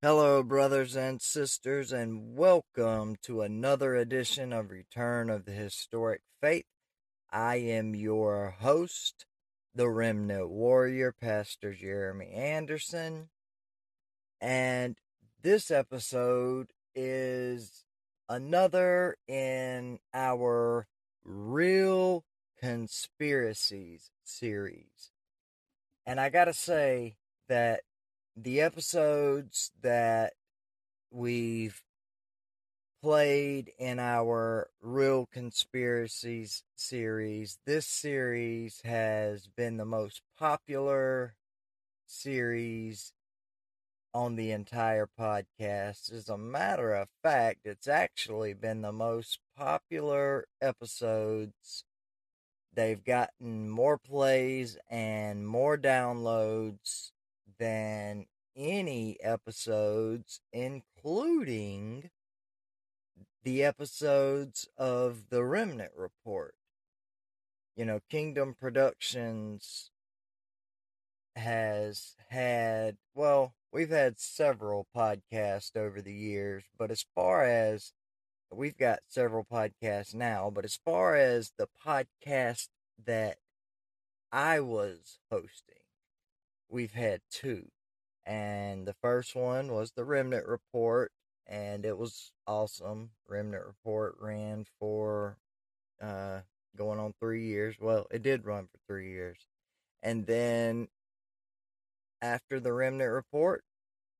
Hello, brothers and sisters, and welcome to another edition of Return of the Historic Faith. I am your host, the Remnant Warrior, Pastor Jeremy Anderson, and this episode is another in our Real Conspiracies series. And I gotta say that the episodes that we've played in our Real Conspiracies series, this series has been the most popular series on the entire podcast. As a matter of fact, it's actually been the most popular episodes. They've gotten more plays and more downloads than any episodes, including the episodes of the Remnant Report. You know, Kingdom Productions has had, well, we've had several podcasts over the years, but as far as we've got several podcasts now, but as far as the podcast that I was hosting, we've had two. And the first one was the Remnant Report, and it was awesome. Remnant Report ran for uh, going on three years. Well, it did run for three years. And then after the Remnant Report,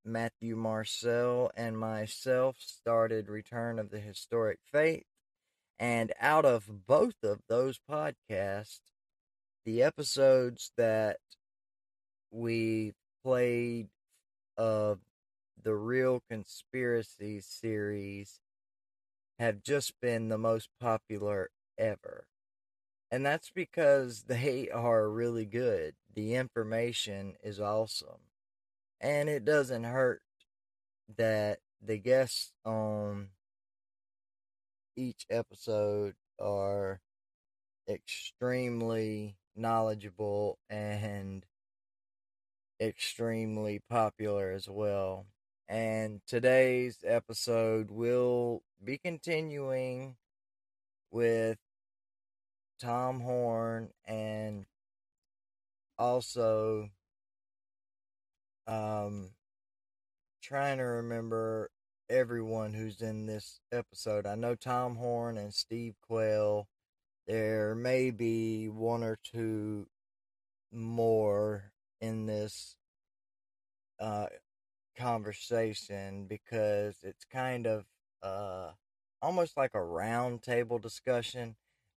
Matthew Marcel and myself started Return of the Historic Faith. And out of both of those podcasts, the episodes that we played of the Real Conspiracy series have just been the most popular ever. And that's because they are really good. The information is awesome. And it doesn't hurt that the guests on each episode are extremely knowledgeable and extremely popular as well. And today's episode will be continuing with Tom Horn and also um trying to remember everyone who's in this episode. I know Tom Horn and Steve Quayle. There may be one or two more in this uh, conversation because it's kind of uh, almost like a roundtable discussion.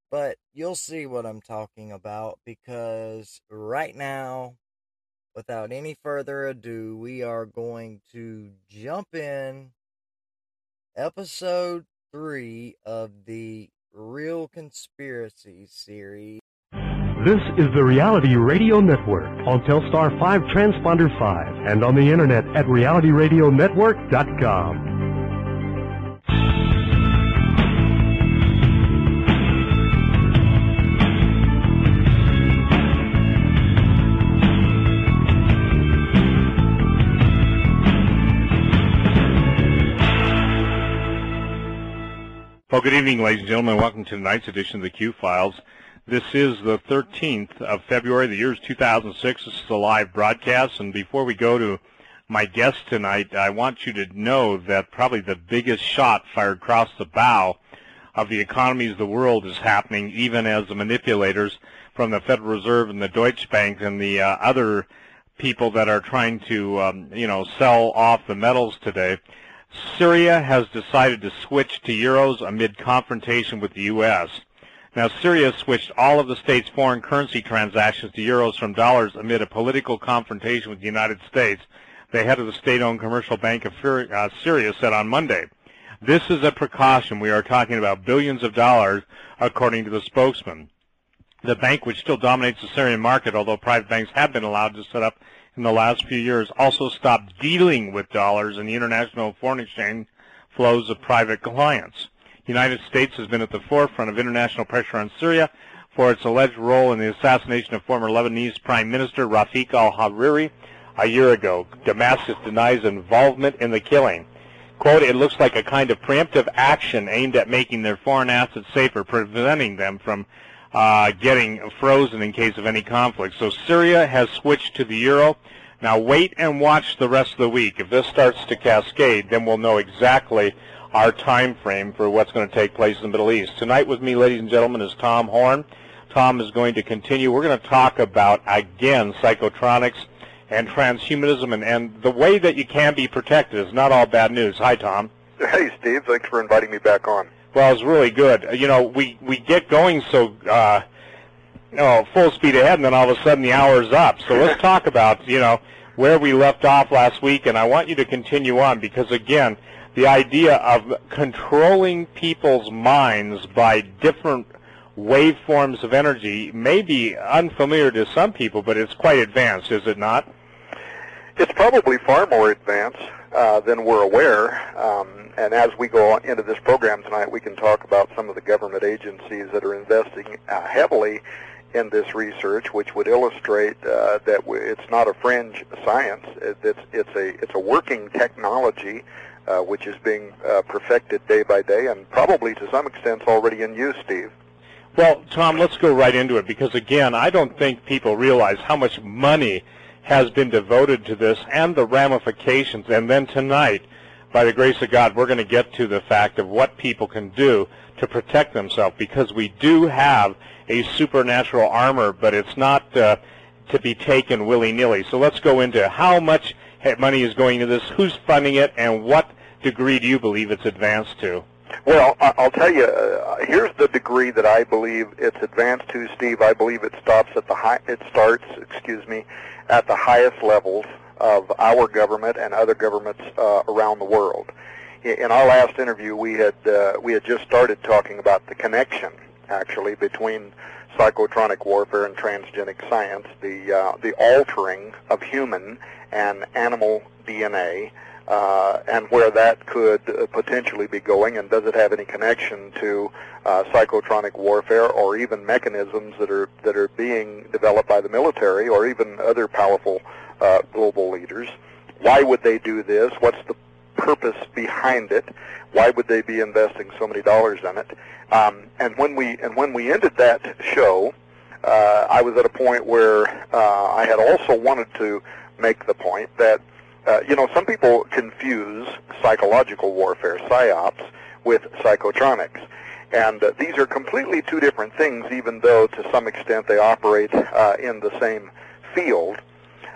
But you'll see what I'm talking about because right now, without any further ado, we are going to jump in episode three of the Real Conspiracy series. This is the Reality Radio Network on Telstar 5 Transponder 5 and on the internet at realityradionetwork.com. Well, good evening, ladies and gentlemen. Welcome to tonight's edition of the Q Files. This is the 13th of February. The year is 2006. This is a live broadcast. And before we go to my guest tonight, I want you to know that probably the biggest shot fired across the bow of the economies of the world is happening even as the manipulators from the Federal Reserve and the Deutsche Bank and the uh, other people that are trying to, um, you know, sell off the metals today. Syria has decided to switch to euros amid confrontation with the U.S. Now, Syria switched all of the state's foreign currency transactions to euros from dollars amid a political confrontation with the United States, the head of the state-owned commercial bank of uh, Syria said on Monday. This is a precaution. We are talking about billions of dollars, according to the spokesman. The bank, which still dominates the Syrian market, although private banks have been allowed to set up in the last few years, also stopped dealing with dollars in the international foreign exchange flows of private clients. The United States has been at the forefront of international pressure on Syria for its alleged role in the assassination of former Lebanese Prime Minister Rafik al-Hariri, a year ago. Damascus denies involvement in the killing. Quote, it looks like a kind of preemptive action aimed at making their foreign assets safer, preventing them from uh, getting frozen in case of any conflict. So Syria has switched to the euro. Now wait and watch the rest of the week. If this starts to cascade, then we'll know exactly our time frame for what's going to take place in the Middle East. Tonight with me, ladies and gentlemen, is Tom Horn. Tom is going to continue. We're going to talk about, again, psychotronics and transhumanism and, and the way that you can be protected is not all bad news. Hi, Tom. Hey, Steve. Thanks for inviting me back on. Well, it's really good. You know, we, we get going so, uh, you know, full speed ahead, and then all of a sudden the hour's up. So let's talk about, you know, where we left off last week, and I want you to continue on because, again, the idea of controlling people's minds by different waveforms of energy may be unfamiliar to some people, but it's quite advanced, is it not? It's probably far more advanced uh, than we're aware. Um, and as we go into this program tonight, we can talk about some of the government agencies that are investing uh, heavily in this research, which would illustrate uh, that it's not a fringe science. It's it's a it's a working technology, uh, which is being uh, perfected day by day, and probably to some extent already in use, Steve. Well, Tom, let's go right into it because again, I don't think people realize how much money has been devoted to this and the ramifications. And then tonight, by the grace of God, we're going to get to the fact of what people can do to protect themselves because we do have a supernatural armor, but it's not uh, to be taken willy-nilly. So let's go into how much money is going to this, who's funding it, and what degree do you believe it's advanced to? Well, I'll tell you. Uh, here's the degree that I believe it's advanced to, Steve. I believe it stops at the high. It starts, excuse me, at the highest levels of our government and other governments uh, around the world. In our last interview, we had uh, we had just started talking about the connection, actually, between psychotronic warfare and transgenic science, the uh, the altering of human and animal DNA uh, and where that could uh, potentially be going, and does it have any connection to uh, psychotronic warfare or even mechanisms that are that are being developed by the military or even other powerful uh, global leaders? Why would they do this? What's the purpose behind it? Why would they be investing so many dollars in it? Um, and when we and when we ended that show, uh, I was at a point where uh, I had also wanted to make the point that uh, you know, some people confuse psychological warfare, psyops, with psychotronics. And uh, these are completely two different things, even though to some extent they operate uh, in the same field,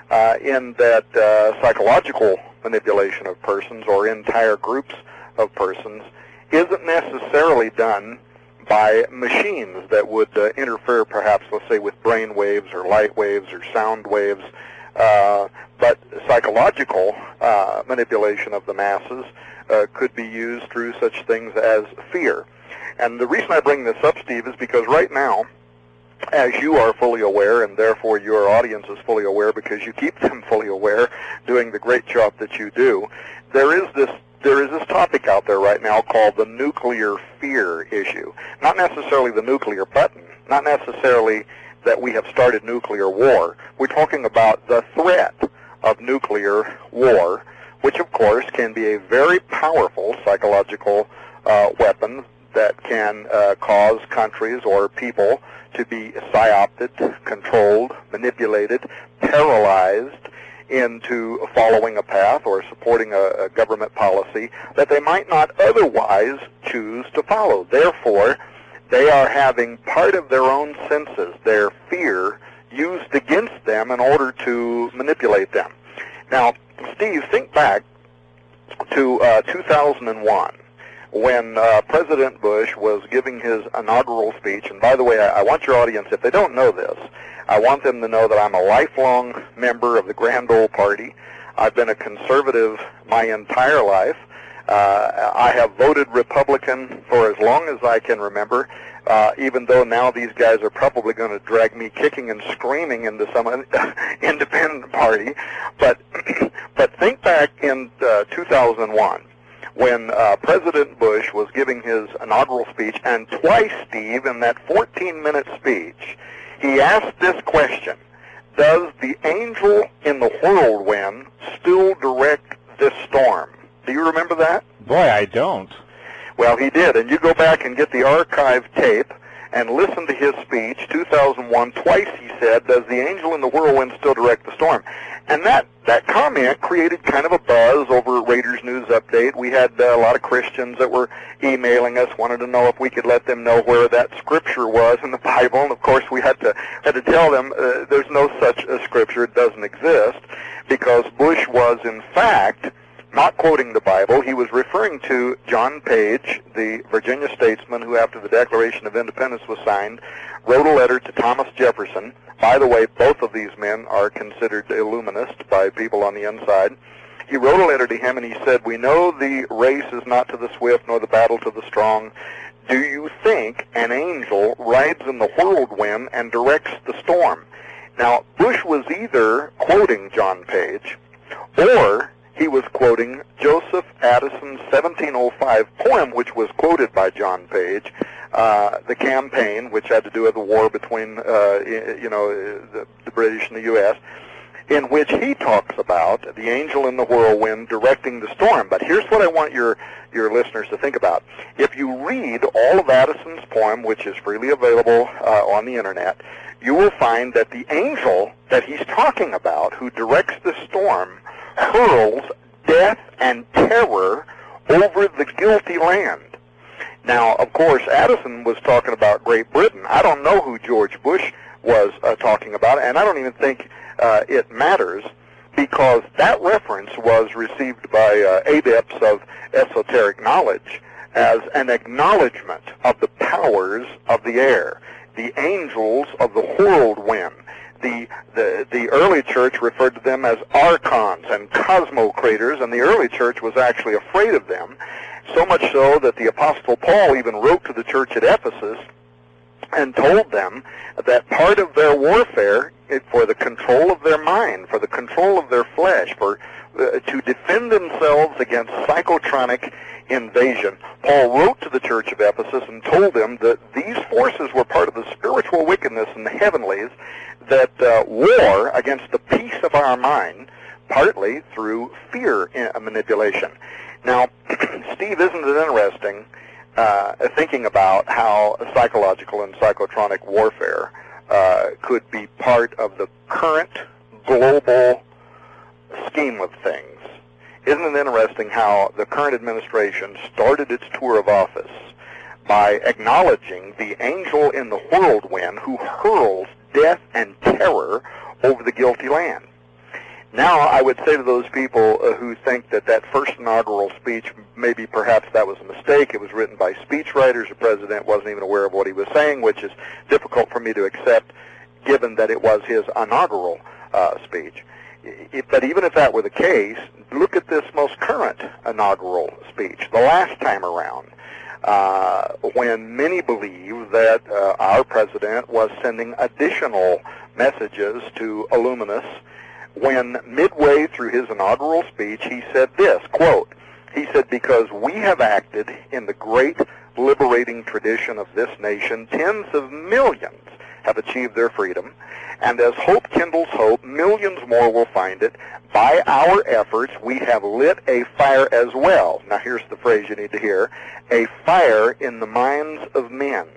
uh, in that uh, psychological manipulation of persons or entire groups of persons isn't necessarily done by machines that would uh, interfere perhaps, let's say, with brain waves or light waves or sound waves uh, but psychological uh, manipulation of the masses uh, could be used through such things as fear. And the reason I bring this up, Steve, is because right now, as you are fully aware, and therefore your audience is fully aware because you keep them fully aware, doing the great job that you do, there is this there is this topic out there right now called the nuclear fear issue. Not necessarily the nuclear button, not necessarily that we have started nuclear war. We're talking about the threat of nuclear war, which of course can be a very powerful psychological uh, weapon that can uh, cause countries or people to be psyopted, controlled, manipulated, paralyzed into following a path or supporting a, a government policy that they might not otherwise choose to follow. Therefore, they are having part of their own senses, their fear, used against them in order to manipulate them. Now, Steve, think back to uh, 2001 when uh, President Bush was giving his inaugural speech. And by the way, I, I want your audience, if they don't know this, I want them to know that I'm a lifelong member of the Grand Ole Party. I've been a conservative my entire life. Uh, I have voted Republican for as long as I can remember, uh, even though now these guys are probably going to drag me kicking and screaming into some independent party. But but think back in uh, 2001 when uh, President Bush was giving his inaugural speech, and twice, Steve, in that 14-minute speech, he asked this question: does the angel in the whirlwind still direct this storm? Do you remember that? Boy, I don't. Well, he did, and you go back and get the archive tape and listen to his speech, 2001. Twice he said, "Does the angel in the whirlwind still direct the storm?" And that that comment created kind of a buzz over Raiders News Update. We had uh, a lot of Christians that were emailing us, wanted to know if we could let them know where that scripture was in the Bible. And of course, we had to had to tell them uh, there's no such a scripture; it doesn't exist, because Bush was in fact not quoting the Bible. He was referring to John Page, the Virginia statesman who, after the Declaration of Independence was signed, wrote a letter to Thomas Jefferson. By the way, both of these men are considered Illuminist by people on the inside. He wrote a letter to him and he said, We know the race is not to the swift nor the battle to the strong. Do you think an angel rides in the whirlwind and directs the storm? Now, Bush was either quoting John Page or he was quoting Joseph Addison's 1705 poem, which was quoted by John Page, uh, the campaign, which had to do with the war between, uh, you know, the, the British and the U.S., in which he talks about the angel in the whirlwind directing the storm. But here's what I want your your listeners to think about. If you read all of Addison's poem, which is freely available uh, on the internet, you will find that the angel that he's talking about, who directs the storm, hurls death and terror over the guilty land. Now, of course, Addison was talking about Great Britain. I don't know who George Bush was uh, talking about, and I don't even think uh, it matters because that reference was received by uh, adepts of esoteric knowledge as an acknowledgement of the powers of the air, the angels of the whirlwind, the, the, the early church referred to them as archons and cosmocrators, and the early church was actually afraid of them, so much so that the Apostle Paul even wrote to the church at Ephesus and told them that part of their warfare for the control of their mind, for the control of their flesh, for uh, to defend themselves against psychotronic invasion. Paul wrote to the church of Ephesus and told them that these forces were part of the spiritual wickedness in the heavenlies that uh, war against the peace of our mind, partly through fear manipulation. Now, Steve, isn't it interesting uh, thinking about how psychological and psychotronic warfare uh, could be part of the current global scheme of things? Isn't it interesting how the current administration started its tour of office by acknowledging the angel in the whirlwind who hurls death and terror over the guilty land? Now, I would say to those people uh, who think that that first inaugural speech, maybe perhaps that was a mistake. It was written by speechwriters. The president wasn't even aware of what he was saying, which is difficult for me to accept given that it was his inaugural uh, speech if, but even if that were the case, look at this most current inaugural speech, the last time around, uh, when many believe that uh, our president was sending additional messages to Illuminists, when midway through his inaugural speech he said this, quote, he said, because we have acted in the great liberating tradition of this nation, tens of millions have achieved their freedom. And as hope kindles hope, millions more will find it. By our efforts, we have lit a fire as well. Now here's the phrase you need to hear. A fire in the minds of men.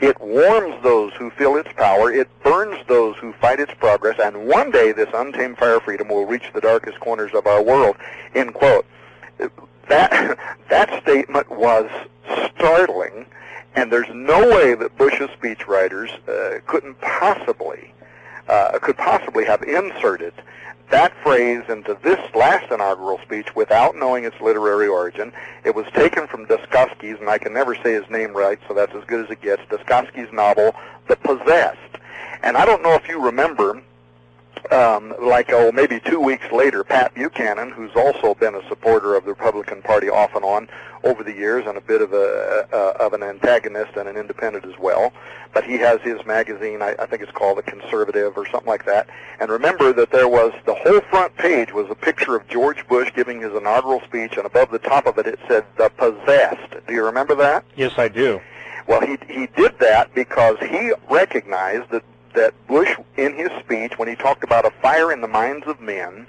It warms those who feel its power. It burns those who fight its progress. And one day this untamed fire freedom will reach the darkest corners of our world. End quote. That, that statement was startling and there's no way that Bush's speechwriters uh, couldn't possibly uh, could possibly have inserted that phrase into this last inaugural speech without knowing its literary origin. It was taken from Dostoevsky's, and I can never say his name right, so that's as good as it gets, Dostoevsky's novel, The Possessed. And I don't know if you remember, um, like oh maybe two weeks later, Pat Buchanan, who's also been a supporter of the Republican Party off and on over the years, and a bit of a uh, of an antagonist and an independent as well. But he has his magazine, I, I think it's called The Conservative or something like that. And remember that there was the whole front page was a picture of George Bush giving his inaugural speech, and above the top of it it said "The Possessed." Do you remember that? Yes, I do. Well, he he did that because he recognized that that Bush, in his speech, when he talked about a fire in the minds of men,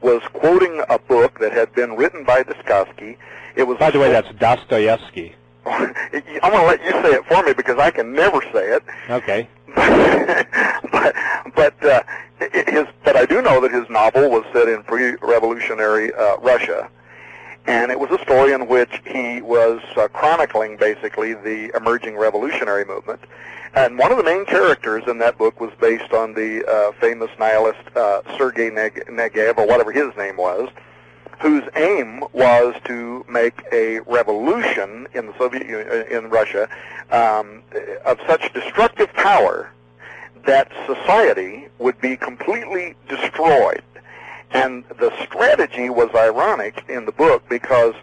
was quoting a book that had been written by Dostoevsky. It was. By the way, that's Dostoevsky. I'm going to let you say it for me because I can never say it. Okay. but but uh, his but I do know that his novel was set in pre-revolutionary uh, Russia, and it was a story in which he was uh, chronicling basically the emerging revolutionary movement. And one of the main characters in that book was based on the uh, famous nihilist uh, Sergei Negev, or whatever his name was, whose aim was to make a revolution in the Soviet Union, uh, in Russia, um, of such destructive power that society would be completely destroyed. And the strategy was ironic in the book because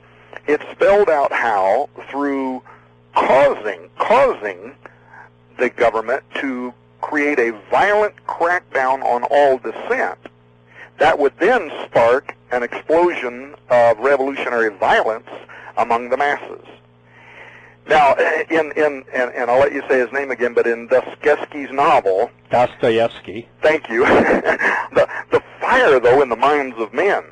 it spelled out how through causing causing the government to create a violent crackdown on all dissent that would then spark an explosion of revolutionary violence among the masses. Now, in, in, and, and I'll let you say his name again, but in Dostoevsky's novel, Dostoevsky. Thank you. the, the fire, though, in the minds of men.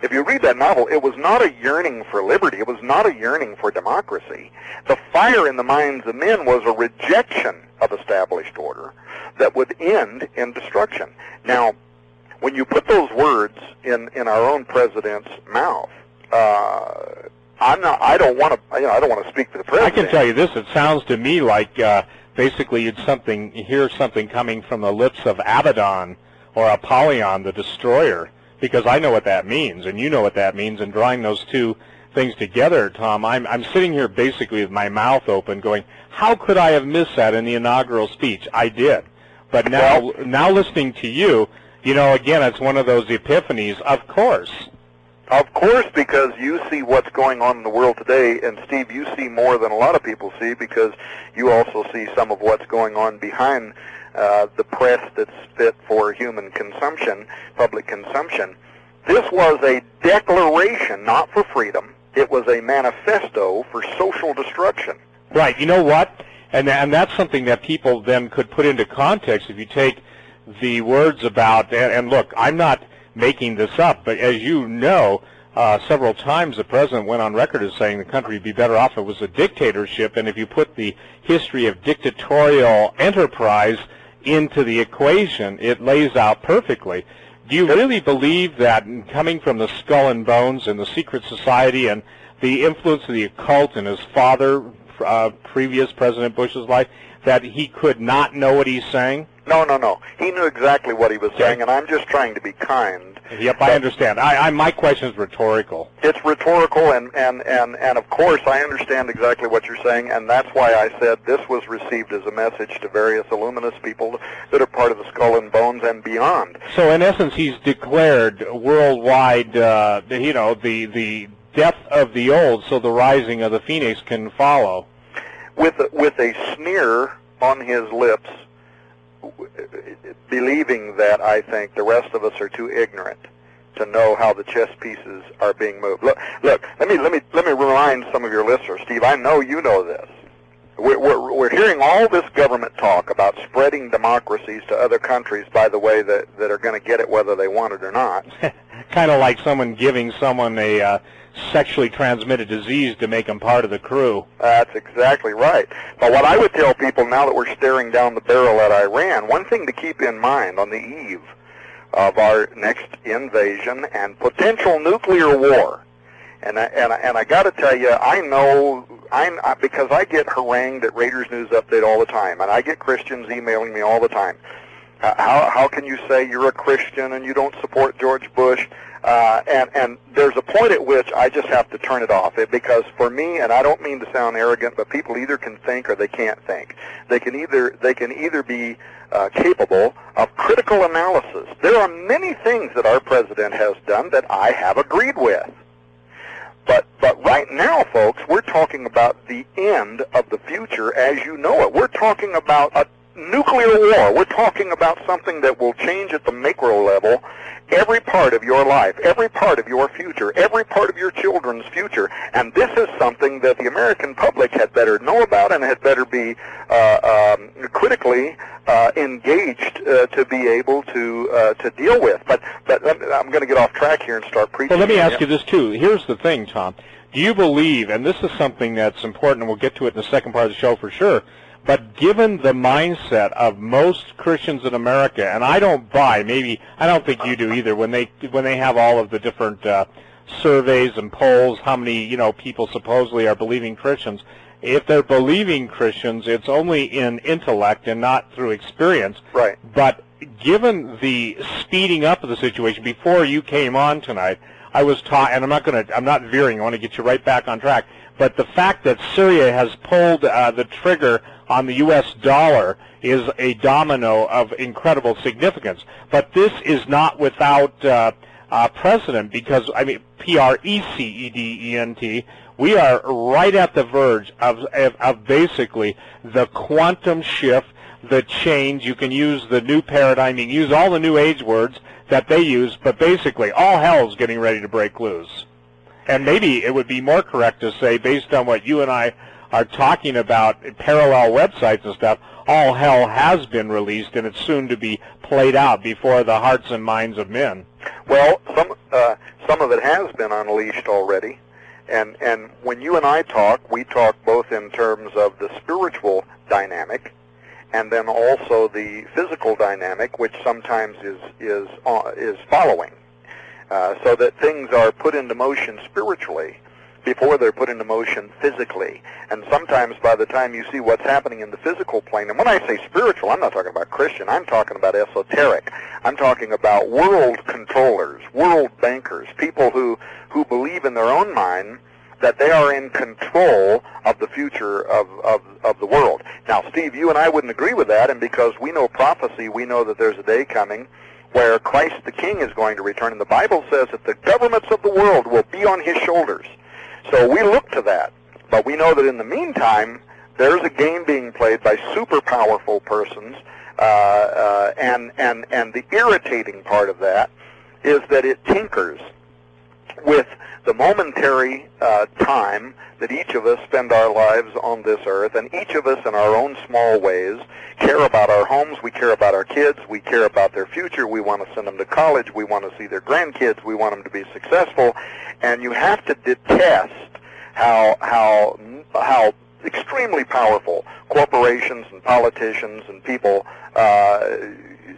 If you read that novel, it was not a yearning for liberty. It was not a yearning for democracy. The fire in the minds of men was a rejection of established order that would end in destruction. Now, when you put those words in, in our own president's mouth, uh, I'm not. I don't want to. You know, I don't want to speak for the president. I can tell you this. It sounds to me like uh, basically you'd something hear something coming from the lips of Abaddon or Apollyon, the destroyer, because I know what that means, and you know what that means. And drawing those two things together, Tom, I'm I'm sitting here basically with my mouth open, going, "How could I have missed that in the inaugural speech?" I did, but now Well- now listening to you, you know, again, it's one of those epiphanies. Of course. Of course, because you see what's going on in the world today, and Steve, you see more than a lot of people see because you also see some of what's going on behind uh, the press that's fit for human consumption, public consumption. This was a declaration not for freedom. It was a manifesto for social destruction. Right. You know what? And and that's something that people then could put into context if you take the words about and, and look, I'm not making this up, but as you know, uh, several times the president went on record as saying the country would be better off if it was a dictatorship, and if you put the history of dictatorial enterprise into the equation, it lays out perfectly. Do you really believe that coming from the skull and bones and the secret society and the influence of the occult in his father, uh, previous President Bush's life, that he could not know what he's saying? No, no, no. He knew exactly what he was saying, and I'm just trying to be kind. Yep, I understand. I, I my question is rhetorical. It's rhetorical, and, and, and, and of course I understand exactly what you're saying, and that's why I said this was received as a message to various Illuminist people that are part of the Skull and Bones and beyond. So in essence, he's declared worldwide, uh, the- you know, the the death of the old, so the rising of the phoenix can follow. With a, with a sneer on his lips, believing that I think the rest of us are too ignorant to know how the chess pieces are being moved. Look, look. Let me let me let me remind some of your listeners, Steve. I know you know this. We're, we're, we're hearing all this government talk about spreading democracies to other countries, by the way, that, that are going to get it whether they want it or not. kind of like someone giving someone a uh, sexually transmitted disease to make them part of the crew. That's exactly right. But what I would tell people now that we're staring down the barrel at Iran, one thing to keep in mind on the eve of our next invasion and potential nuclear war, and I, and I, and I got to tell you, I know I'm I- because I get harangued at Raiders News Update all the time, and I get Christians emailing me all the time. Uh, how how can you say you're a Christian and you don't support George Bush? Uh, and and there's a point at which I just have to turn it off it, because for me, and I don't mean to sound arrogant, but people either can think or they can't think. They can either they can either be uh, capable of critical analysis. There are many things that our president has done that I have agreed with. But but right now, folks, we're talking about the end of the future as you know it. We're talking about a nuclear war. We're talking about something that will change at the macro level every part of your life, every part of your future, every part of your children's future. And this is something something that the American public had better know about and had better be uh, um, critically uh, engaged uh, to be able to uh, to deal with. But but I'm going to get off track here and start preaching. Well, let me ask you this too. Here's the thing, Tom. Do you believe, and this is something that's important, and we'll get to it in the second part of the show for sure. But given the mindset of most Christians in America, and I don't buy, maybe I don't think you do either, when they when they have all of the different uh, surveys and polls, how many you know people supposedly are believing Christians. If they're believing Christians, it's only in intellect and not through experience. Right. But given the speeding up of the situation, before you came on tonight, I was taught, and I'm not going to, I'm not veering. I want to get you right back on track. But the fact that Syria has pulled uh, the trigger on the U.S. dollar is a domino of incredible significance. But this is not without uh, uh, precedent because, I mean, P-R-E-C-E-D-E-N-T, we are right at the verge of, of, of basically the quantum shift, the change. You can use the new paradigm, you can use all the new age words that they use, but basically all hell is getting ready to break loose. And maybe it would be more correct to say, based on what you and I are talking about, parallel websites and stuff, all hell has been released and it's soon to be played out before the hearts and minds of men. Well, some uh, some of it has been unleashed already, and and when you and I talk, we talk both in terms of the spiritual dynamic, and then also the physical dynamic, which sometimes is is uh, is following, uh, so that things are put into motion spiritually before they're put into motion physically. And sometimes by the time you see what's happening in the physical plane, and when I say spiritual, I'm not talking about Christian, I'm talking about esoteric. I'm talking about world controllers, world bankers, people who, who believe in their own mind that they are in control of the future of, of, of the world. Now, Steve, you and I wouldn't agree with that, and because we know prophecy, we know that there's a day coming where Christ the King is going to return, and the Bible says that the governments of the world will be on his shoulders. So we look to that. But we know that in the meantime, there's a game being played by super powerful persons, uh, uh, and, and, and the irritating part of that is that it tinkers with the momentary uh, time that each of us spend our lives on this earth, and each of us in our own small ways care about our homes, we care about our kids, we care about their future, we want to send them to college, we want to see their grandkids, we want them to be successful, and you have to detest how how how extremely powerful corporations and politicians and people uh,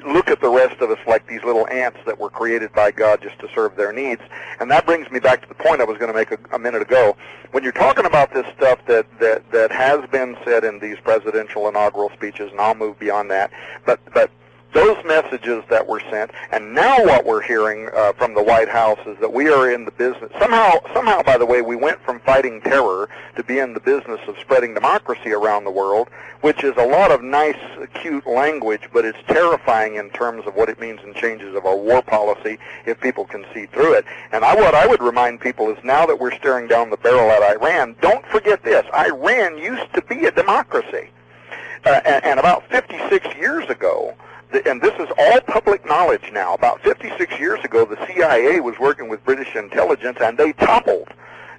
look at the rest of us like these little ants that were created by God just to serve their needs. And that brings me back to the point I was going to make a, a minute ago. When you're talking about this stuff that, that, that has been said in these presidential inaugural speeches, and I'll move beyond that, but, but those messages that were sent, and now what we're hearing uh, from the White House is that we are in the business. Somehow, somehow, by the way, we went from fighting terror to be in the business of spreading democracy around the world, which is a lot of nice, cute language, but it's terrifying in terms of what it means in changes of our war policy if people can see through it. And I, what I would remind people is now that we're staring down the barrel at Iran, don't forget this: Iran used to be a democracy, uh, and, and about 56 years ago and this is all public knowledge now. About 56 years ago, the CIA was working with British intelligence, and they toppled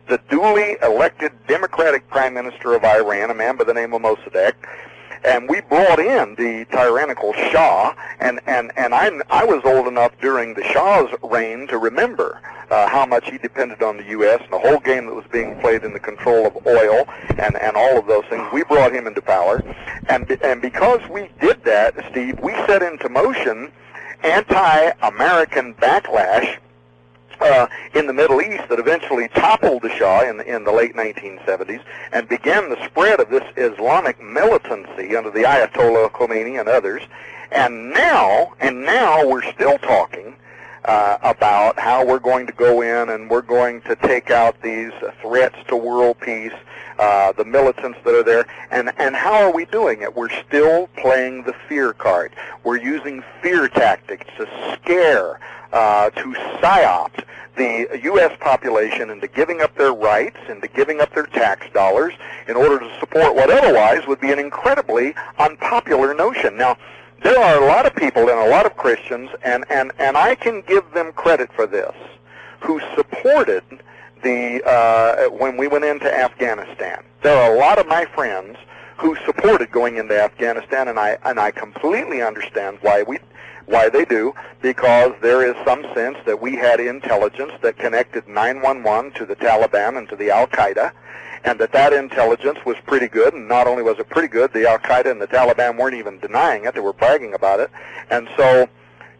the duly elected Democratic Prime Minister of Iran, a man by the name of Mossadegh, and we brought in the tyrannical Shah, and and and I I was old enough during the Shah's reign to remember uh, how much he depended on the U.S. and the whole game that was being played in the control of oil and and all of those things. We brought him into power, and and because we did that, Steve, we set into motion anti-American backlash uh, in the Middle East that eventually toppled the Shah in in the late 1970s and began the spread of this Islamic militancy under the Ayatollah Khomeini and others. And now, and now we're still talking uh, about how we're going to go in and we're going to take out these threats to world peace, uh, the militants that are there, and, and how are we doing it? We're still playing the fear card. We're using fear tactics to scare, uh, to psyop the U.S. population into giving up their rights, into giving up their tax dollars in order to support what otherwise would be an incredibly unpopular notion. Now, there are a lot of people and a lot of Christians, and, and, and I can give them credit for this, who supported the uh, when we went into Afghanistan. There are a lot of my friends who supported going into Afghanistan, and I and I completely understand why we why they do because there is some sense that we had intelligence that connected 911 to the Taliban and to the Al Qaeda, and that that intelligence was pretty good. And not only was it pretty good, the Al Qaeda and the Taliban weren't even denying it; they were bragging about it. And so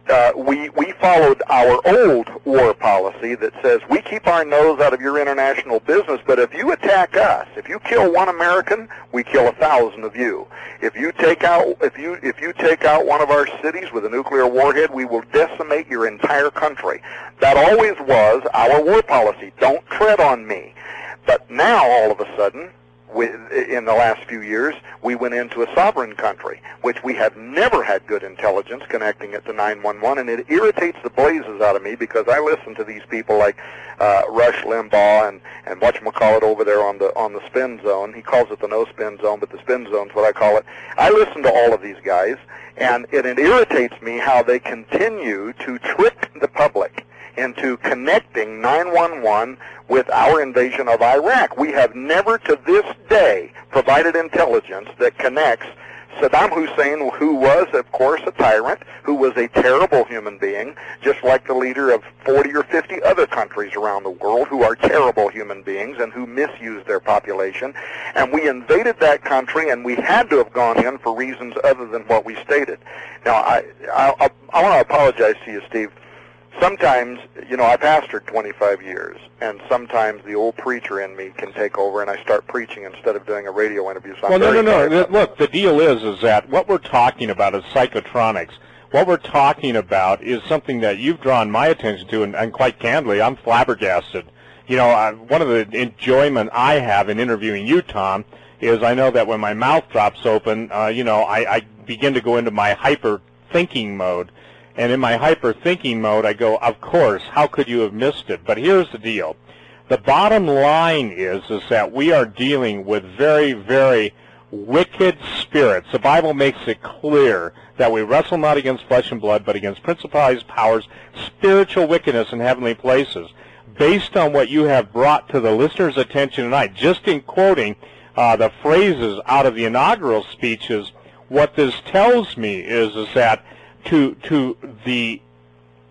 uh, we we followed our old war policy that says we keep our nose out of your international business, but if you attack us, if you kill one American, we kill a thousand of you. If you take out if you if you take out one of our cities with a nuclear warhead, we will decimate your entire country. That always was our war policy. Don't tread on me. But now all of a sudden, in the last few years, we went into a sovereign country, which we have never had good intelligence connecting it to 911, and it irritates the blazes out of me because I listen to these people like uh, Rush Limbaugh and and whatchamacallit over there on the on the spin zone. He calls it the no spin zone, but the spin zone's what I call it. I listen to all of these guys, and it, it irritates me how they continue to trick the public into connecting 911 with our invasion of Iraq. We have never to this day provided intelligence that connects Saddam Hussein, who was, of course, a tyrant, who was a terrible human being, just like the leader of 40 or 50 other countries around the world who are terrible human beings and who misuse their population. And we invaded that country, and we had to have gone in for reasons other than what we stated. Now, I, I, I want to apologize to you, Steve sometimes, you know, I pastored 25 years, and sometimes the old preacher in me can take over, and I start preaching instead of doing a radio interview. So well, no, no, no. Look, the deal is, is that what we're talking about is psychotronics. What we're talking about is something that you've drawn my attention to, and, and quite candidly, I'm flabbergasted. You know, I, one of the enjoyment I have in interviewing you, Tom, is I know that when my mouth drops open, uh, you know, I, I begin to go into my hyper thinking mode and in my hyper thinking mode, I go, of course, how could you have missed it? But here's the deal. The bottom line is, is that we are dealing with very, very wicked spirits. The Bible makes it clear that we wrestle not against flesh and blood, but against principalities, powers, spiritual wickedness in heavenly places. Based on what you have brought to the listener's attention tonight, just in quoting uh, the phrases out of the inaugural speeches, what this tells me is, is that to to the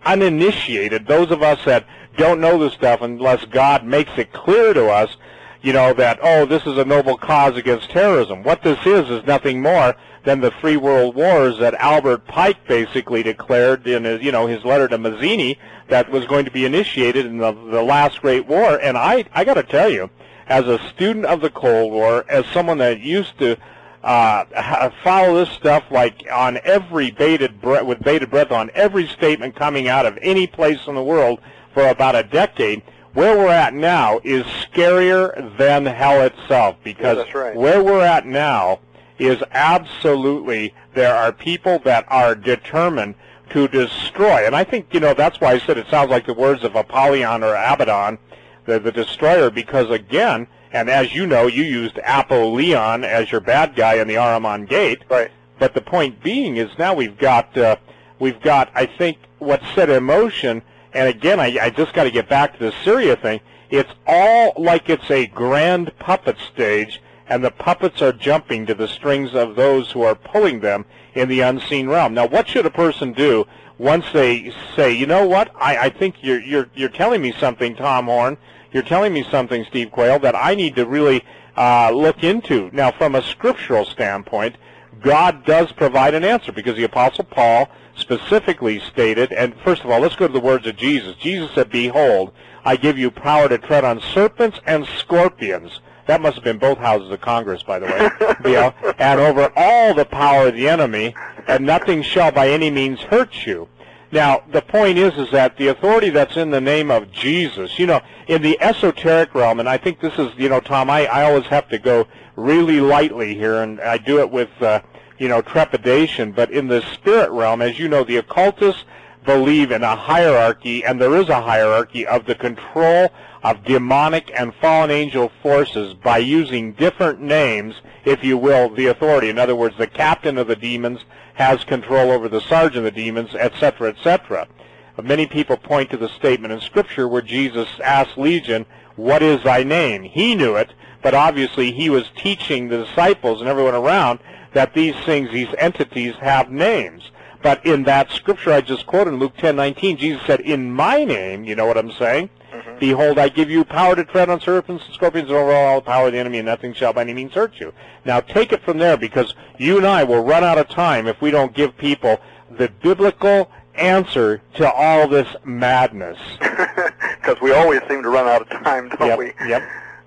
uninitiated, those of us that don't know this stuff unless God makes it clear to us, you know, that, oh, this is a noble cause against terrorism. What this is is nothing more than the free world wars that Albert Pike basically declared in his, you know, his letter to Mazzini that was going to be initiated in the, the last great war. And I, I got to tell you, as a student of the Cold War, as someone that used to uh, follow this stuff like on every bated breath, with bated breath on every statement coming out of any place in the world for about a decade. Where we're at now is scarier than hell itself because yeah, right. where we're at now is absolutely there are people that are determined to destroy. And I think, you know, that's why I said it sounds like the words of Apollyon or Abaddon, the, the destroyer, because again, and as you know, you used Apollyon as your bad guy in the Ahriman Gate. Right. But the point being is now we've got uh, we've got I think what set in motion. And again, I, I just got to get back to the Syria thing. It's all like it's a grand puppet stage, and the puppets are jumping to the strings of those who are pulling them in the unseen realm. Now, what should a person do once they say, you know what, I, I think you're, you're, you're telling me something, Tom Horn, you're telling me something, Steve Quayle, that I need to really uh, look into. Now, from a scriptural standpoint, God does provide an answer because the Apostle Paul specifically stated, and first of all, let's go to the words of Jesus. Jesus said, Behold, I give you power to tread on serpents and scorpions. That must have been both houses of Congress, by the way. you and over all the power of the enemy, and nothing shall by any means hurt you. Now, the point is, is that the authority that's in the name of Jesus, you know, in the esoteric realm, and I think this is, you know, Tom, I, I always have to go really lightly here, and I do it with, uh, you know, trepidation, but in the spirit realm, as you know, the occultists believe in a hierarchy, and there is a hierarchy of the control of demonic and fallen angel forces by using different names, if you will, the authority. In other words, the captain of the demons has control over the sergeant the demons, etc., etc. many people point to the statement in Scripture where Jesus asked Legion, what is thy name? He knew it, but obviously he was teaching the disciples and everyone around that these things, these entities have names. But in that scripture I just quoted in Luke 10:19, Jesus said, "In my name," you know what I'm saying? Behold, I give you power to tread on serpents and scorpions and over all the power of the enemy, and nothing shall by any means hurt you. Now take it from there, because you and I will run out of time if we don't give people the biblical answer to all this madness. Because we always seem to run out of time, don't yep, we? Yep.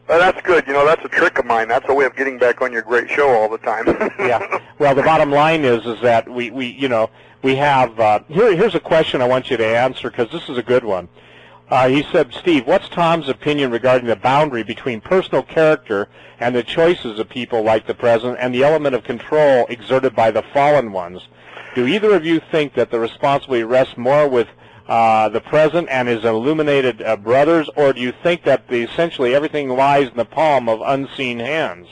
Well, that's good. You know, that's a trick of mine. That's a way of getting back on your great show all the time. yeah. Well, the bottom line is, is that we, we you know, we have. Uh, here, here's a question I want you to answer because this is a good one. Uh, he said, Steve, what's Tom's opinion regarding the boundary between personal character and the choices of people like the president and the element of control exerted by the fallen ones? Do either of you think that the responsibility rests more with uh, the present and his illuminated uh, brothers, or do you think that the, essentially everything lies in the palm of unseen hands?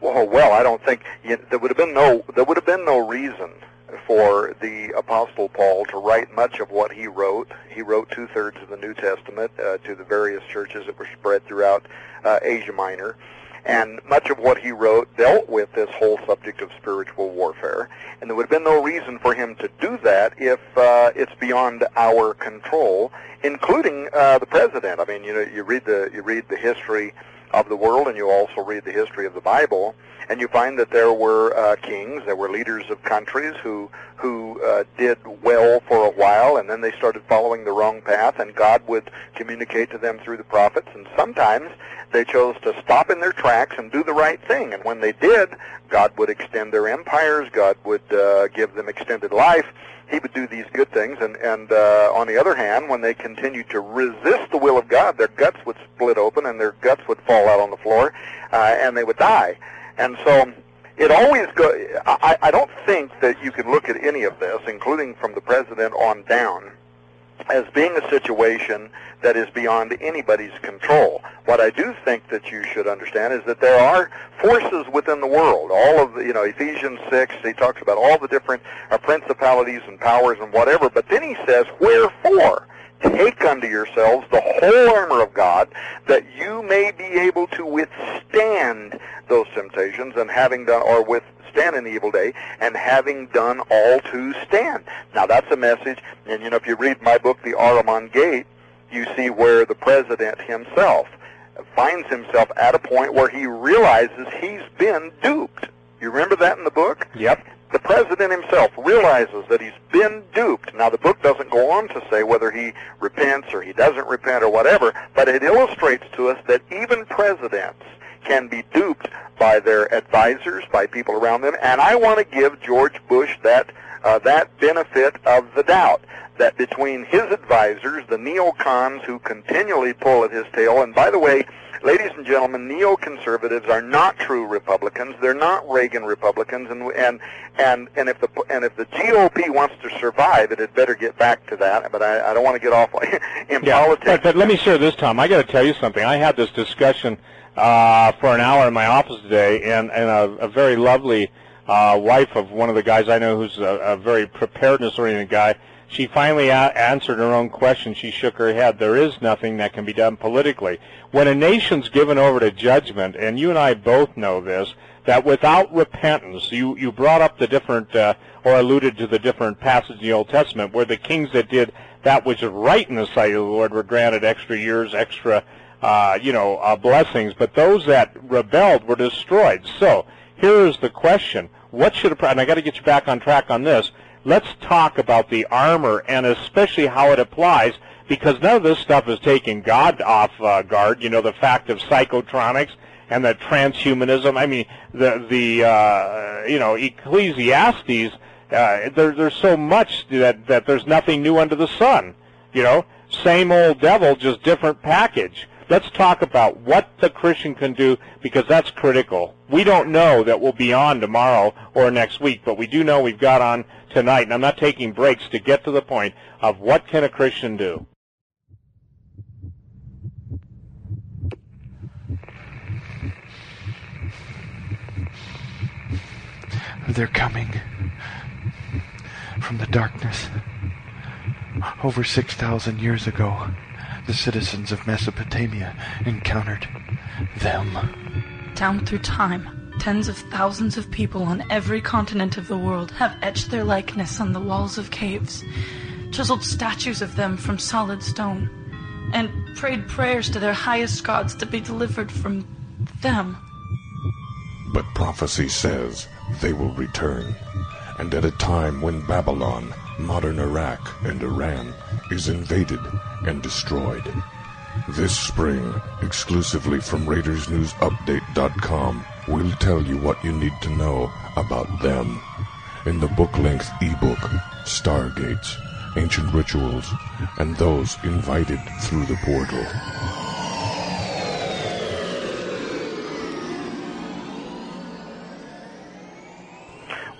Well, well, I don't think you, there would have been no there would have been no reason for the Apostle Paul to write much of what he wrote. He wrote two thirds of the New Testament uh, to the various churches that were spread throughout uh, Asia Minor. And much of what he wrote dealt with this whole subject of spiritual warfare. And there would have been no reason for him to do that if uh, it's beyond our control, including uh, the president. I mean, you know, you read the you read the history of the world, and you also read the history of the Bible, and you find that there were uh, kings, there were leaders of countries who who uh, did well for a while, and then they started following the wrong path, and God would communicate to them through the prophets, and sometimes they chose to stop in their tracks and do the right thing, and when they did, God would extend their empires, God would uh, give them extended life, he would do these good things, and and uh, on the other hand, when they continued to resist the will of God, their guts would split open and their guts would fall out on the floor, uh, and they would die. And so it always go. I, I don't think that you can look at any of this, including from the president on down, as being a situation that is beyond anybody's control. What I do think that you should understand is that there are forces within the world. All of the, you know, Ephesians 6, he talks about all the different uh, principalities and powers and whatever, but then he says, wherefore? Take unto yourselves the whole armor of God, that you may be able to withstand those temptations, and having done, or withstand an evil day, and having done all to stand. Now that's a message, and you know, if you read my book, The Ahriman Gate, you see where the president himself finds himself at a point where he realizes he's been duped. You remember that in the book? Yep. The president himself realizes that he's been duped. Now, the book doesn't go on to say whether he repents or he doesn't repent or whatever, but it illustrates to us that even presidents can be duped by their advisors, by people around them, and I want to give George Bush that uh, that benefit of the doubt that between his advisors, the neocons who continually pull at his tail, and by the way, ladies and gentlemen, neoconservatives are not true Republicans. They're not Reagan Republicans, and and and and if the and if the GOP wants to survive, it had better get back to that. But I, I don't want to get off in yeah, politics. But, but let me share this, Tom. I got to tell you something. I had this discussion uh, for an hour in my office today, and and a, a very lovely uh, wife of one of the guys I know who's a, a very preparedness-oriented guy she finally answered her own question. She shook her head. There is nothing that can be done politically. When a nation's given over to judgment, and you and I both know this, that without repentance, you, you brought up the different, uh, or alluded to the different passages in the Old Testament, where the kings that did that which is right in the sight of the Lord were granted extra years, extra, uh, you know, uh, blessings, but those that rebelled were destroyed. So, here is the question. What should a, and I got to get you back on track on this, let's talk about the armor and especially how it applies because none of this stuff is taking God off uh, guard. You know, the fact of psychotronics and the transhumanism. I mean, the the uh, you know Ecclesiastes. Uh, there, there's so much that that there's nothing new under the sun. You know, same old devil, just different package. Let's talk about what the Christian can do because that's critical. We don't know that we'll be on tomorrow or next week, but we do know we've got on tonight, and I'm not taking breaks to get to the point of what can a Christian do. They're coming from the darkness over 6,000 years ago, the citizens of Mesopotamia encountered them. Down through time, tens of thousands of people on every continent of the world have etched their likeness on the walls of caves, chiseled statues of them from solid stone, and prayed prayers to their highest gods to be delivered from them. But prophecy says they will return, and at a time when Babylon, modern Iraq, and Iran is invaded and destroyed. This spring, exclusively from RaidersNewsUpdate.com, we'll tell you what you need to know about them. In the book-length ebook, Stargates, Ancient Rituals, and those invited through the portal.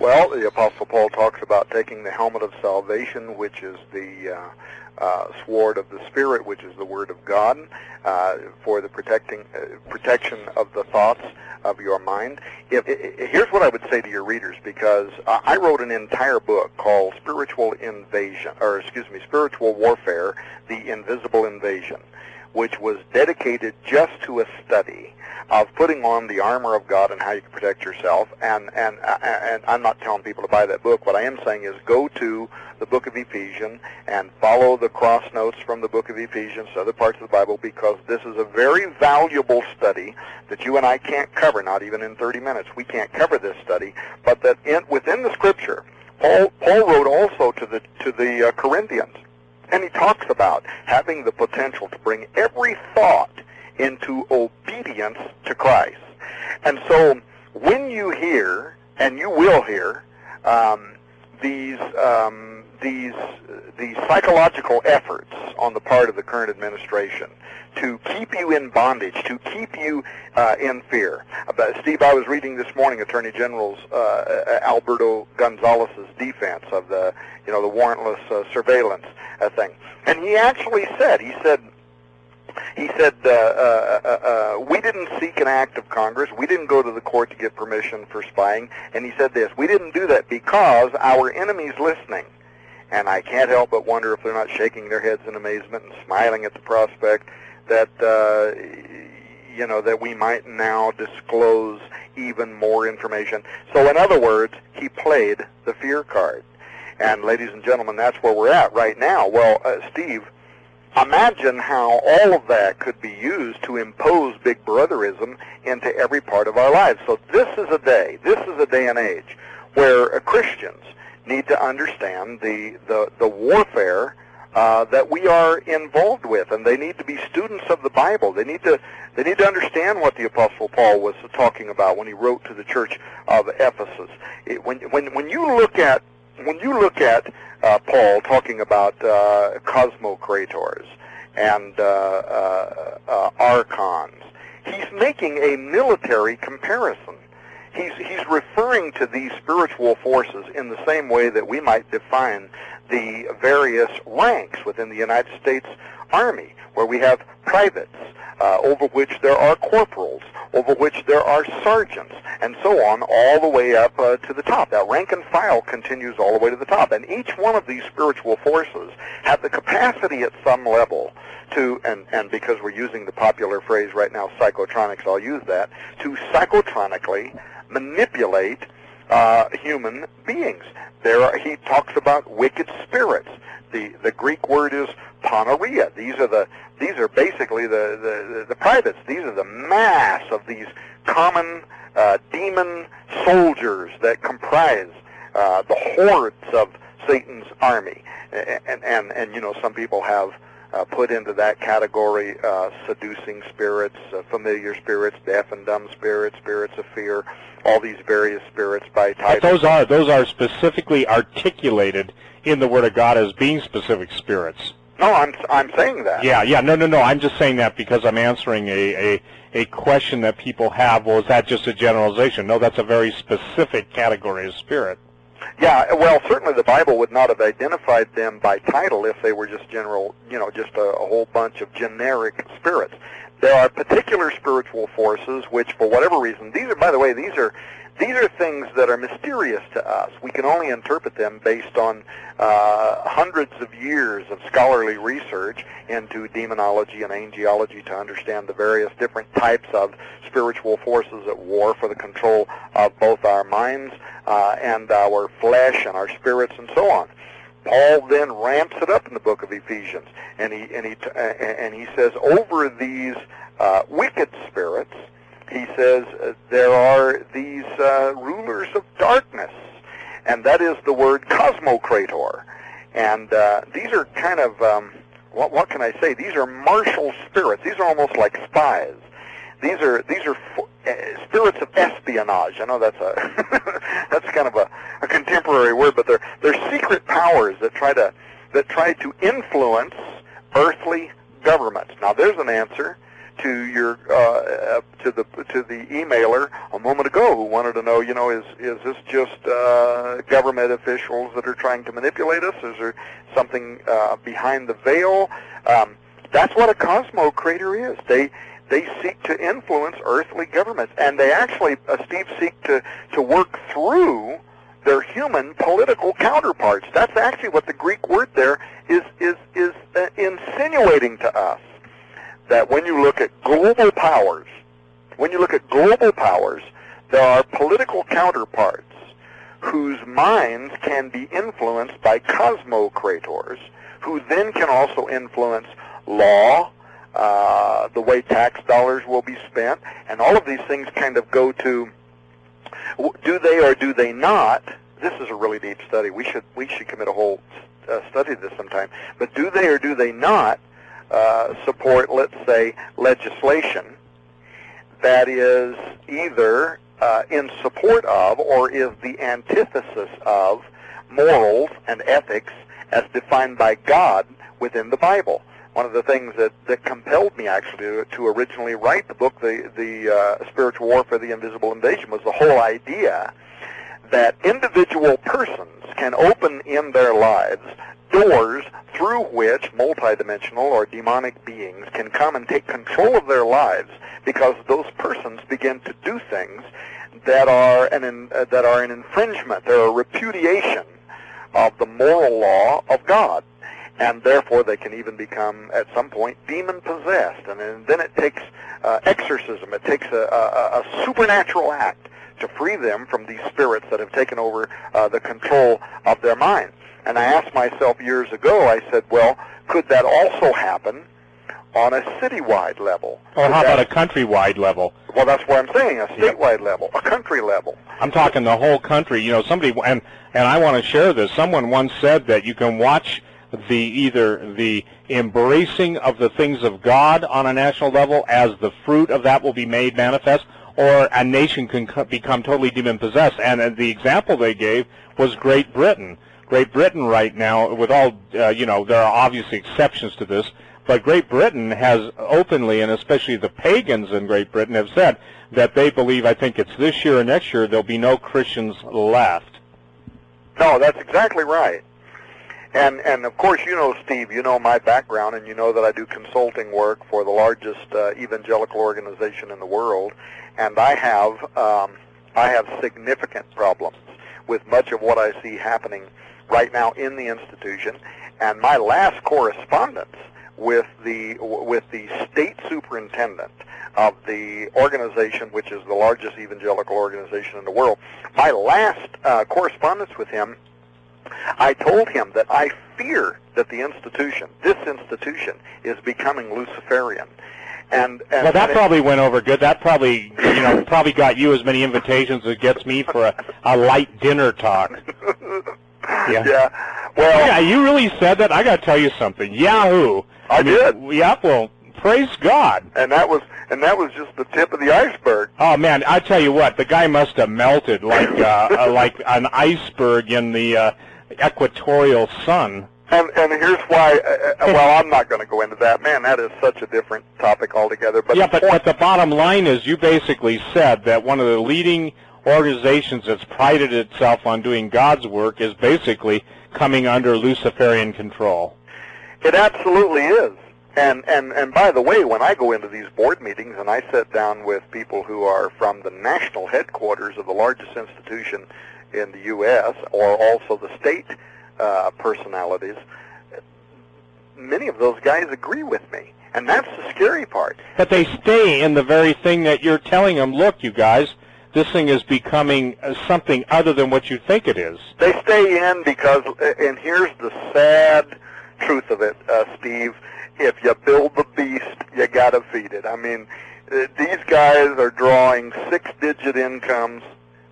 Well, the Apostle Paul talks about taking the helmet of salvation, which is the uh, uh, sword of the Spirit, which is the Word of God, uh, for the protecting uh, protection of the thoughts of your mind. If, if, here's what I would say to your readers, because I wrote an entire book called Spiritual Invasion, or excuse me, Spiritual Warfare: The Invisible Invasion, which was dedicated just to a study of putting on the armor of God and how you can protect yourself. And and and I'm not telling people to buy that book. What I am saying is go to the book of Ephesians and follow the cross notes from the book of Ephesians, to other parts of the Bible, because this is a very valuable study that you and I can't cover, not even in 30 minutes. We can't cover this study, but that in, within the Scripture, Paul Paul wrote also to the to the uh, Corinthians, and he talks about having the potential to bring every thought into obedience to Christ. And so when you hear, and you will hear, um, these um, these these psychological efforts on the part of the current administration to keep you in bondage, to keep you uh, in fear. But Steve, I was reading this morning Attorney General's uh, Alberto Gonzales's defense of the you know the warrantless uh, surveillance uh, thing, and he actually said he said he said, uh, uh, uh, uh, we didn't seek an act of Congress. We didn't go to the court to get permission for spying. And he said this, we didn't do that because our enemy's listening. And I can't help but wonder if they're not shaking their heads in amazement and smiling at the prospect that, uh, you know, that we might now disclose even more information. So in other words, he played the fear card. And ladies and gentlemen, that's where we're at right now. Well, uh, Steve, Imagine how all of that could be used to impose Big Brotherism into every part of our lives. So this is a day, this is a day and age where Christians need to understand the, the, the warfare uh, that we are involved with, and they need to be students of the Bible. They need to they need to understand what the Apostle Paul was talking about when he wrote to the church of Ephesus. It, when when when you look at when you look at uh, Paul talking about uh, cosmocrators and uh, uh, uh, archons, he's making a military comparison. He's, he's referring to these spiritual forces in the same way that we might define the various ranks within the United States Army, where we have privates, uh, over which there are corporals, over which there are sergeants, and so on, all the way up uh, to the top. That rank and file continues all the way to the top. And each one of these spiritual forces have the capacity at some level to, and, and because we're using the popular phrase right now, psychotronics, I'll use that, to psychotronically manipulate uh, human beings. There are, he talks about wicked spirits. The, the Greek word is poneria. These are the these are basically the, the, the privates. These are the mass of these common uh, demon soldiers that comprise uh, the hordes of Satan's army. And, and, and you know, some people have uh, put into that category uh, seducing spirits, uh, familiar spirits, deaf and dumb spirits, spirits of fear, all these various spirits by type. But those are those are specifically articulated in the Word of God as being specific spirits. No, I'm I'm saying that. Yeah, yeah, no, no, no. I'm just saying that because I'm answering a a, a question that people have. Well, is that just a generalization? No, that's a very specific category of spirit. Yeah, well, certainly the Bible would not have identified them by title if they were just general, you know, just a, a whole bunch of generic spirits. There are particular spiritual forces which, for whatever reason, these are, by the way, these are these are things that are mysterious to us. We can only interpret them based on uh, hundreds of years of scholarly research into demonology and angelology to understand the various different types of spiritual forces at war for the control of both our minds uh, and our flesh and our spirits and so on. Paul then ramps it up in the book of Ephesians, and he and he and he says over these uh, wicked spirits he says there are these uh, rulers of darkness, and that is the word cosmocrator. And uh, these are kind of, um, what, what can I say? These are martial spirits. These are almost like spies. These are these are uh, spirits of espionage. I know that's a that's kind of a, a contemporary word, but they're they're secret powers that try to that try to influence earthly governments. Now, there's an answer to your uh, uh, to the to the emailer a moment ago who wanted to know, you know, is is this just uh, government officials that are trying to manipulate us? Is there something uh, behind the veil? Um, that's what a cosmocrator is. They they seek to influence earthly governments, and they actually, uh, Steve, seek to to work through their human political counterparts. That's actually what the Greek word there is is is uh, insinuating to us that when you look at global powers, when you look at global powers, there are political counterparts whose minds can be influenced by cosmocrators, who then can also influence law, uh, the way tax dollars will be spent, and all of these things kind of go to do they or do they not? This is a really deep study. We should we should commit a whole uh, study to this sometime. But do they or do they not uh, support, let's say, legislation that is either uh, in support of or is the antithesis of morals and ethics as defined by God within the Bible. One of the things that, that compelled me actually to, to originally write the book, the, the uh, Spiritual Warfare, the Invisible Invasion, was the whole idea that individual persons can open in their lives doors through which multidimensional or demonic beings can come and take control of their lives because those persons begin to do things that are an uh, that are an infringement, they're a repudiation of the moral law of God. And therefore, they can even become, at some point, demon possessed. And then, then it takes uh, exorcism. It takes a, a, a supernatural act to free them from these spirits that have taken over uh, the control of their minds. And I asked myself years ago, I said, well, could that also happen on a citywide level? Or Could how that- about a countrywide level? Well, that's what I'm saying, a statewide level, a country level. I'm talking the whole country. You know, somebody and and I want to share this. Someone once said that you can watch the either the embracing of the things of God on a national level as the fruit of that will be made manifest, or a nation can become totally demon possessed. And the example they gave was Great Britain. Great Britain right now, with all uh, you know, there are obviously exceptions to this, but Great Britain has openly, and especially the pagans in Great Britain, have said that they believe. I think it's this year or next year there'll be no Christians left. No, that's exactly right. And and of course, you know, Steve, you know my background, and you know that I do consulting work for the largest uh, evangelical organization in the world, and I have um, I have significant problems with much of what I see happening right now in the institution. And my last correspondence with the with the state superintendent of the organization, which is the largest evangelical organization in the world, my last uh, correspondence with him I told him that I fear that the institution, this institution, is becoming Luciferian. And, and Well, that and it- probably went over good. That probably, you know, probably got you as many invitations as it gets me for a, a light dinner talk. Yeah. yeah. Well, Yeah, you really said that. I got to tell you something. Yahoo! I mean, did. Yeah. Well, praise God. and that was and that was just the tip of the iceberg. Oh man, I tell you what, the guy must have melted like uh, uh, like an iceberg in the uh, equatorial sun. And and here's why. Uh, uh, well, I'm not going to go into that. Man, that is such a different topic altogether. But yeah, but, but the bottom line is you basically said that one of the leading organizations that's prided itself on doing God's work is basically coming under Luciferian control. It absolutely is. And and and by the way, when I go into these board meetings and I sit down with people who are from the national headquarters of the largest institution in the U.S. or also the state uh, personalities, many of those guys agree with me, and that's the scary part. But they stay in the very thing that you're telling them. Look, you guys, this thing is becoming uh, something other than what you think it is. They stay in because, and here's the sad truth of it, uh, Steve. If you build the beast, you got to feed it. I mean, uh, these guys are drawing six-digit incomes.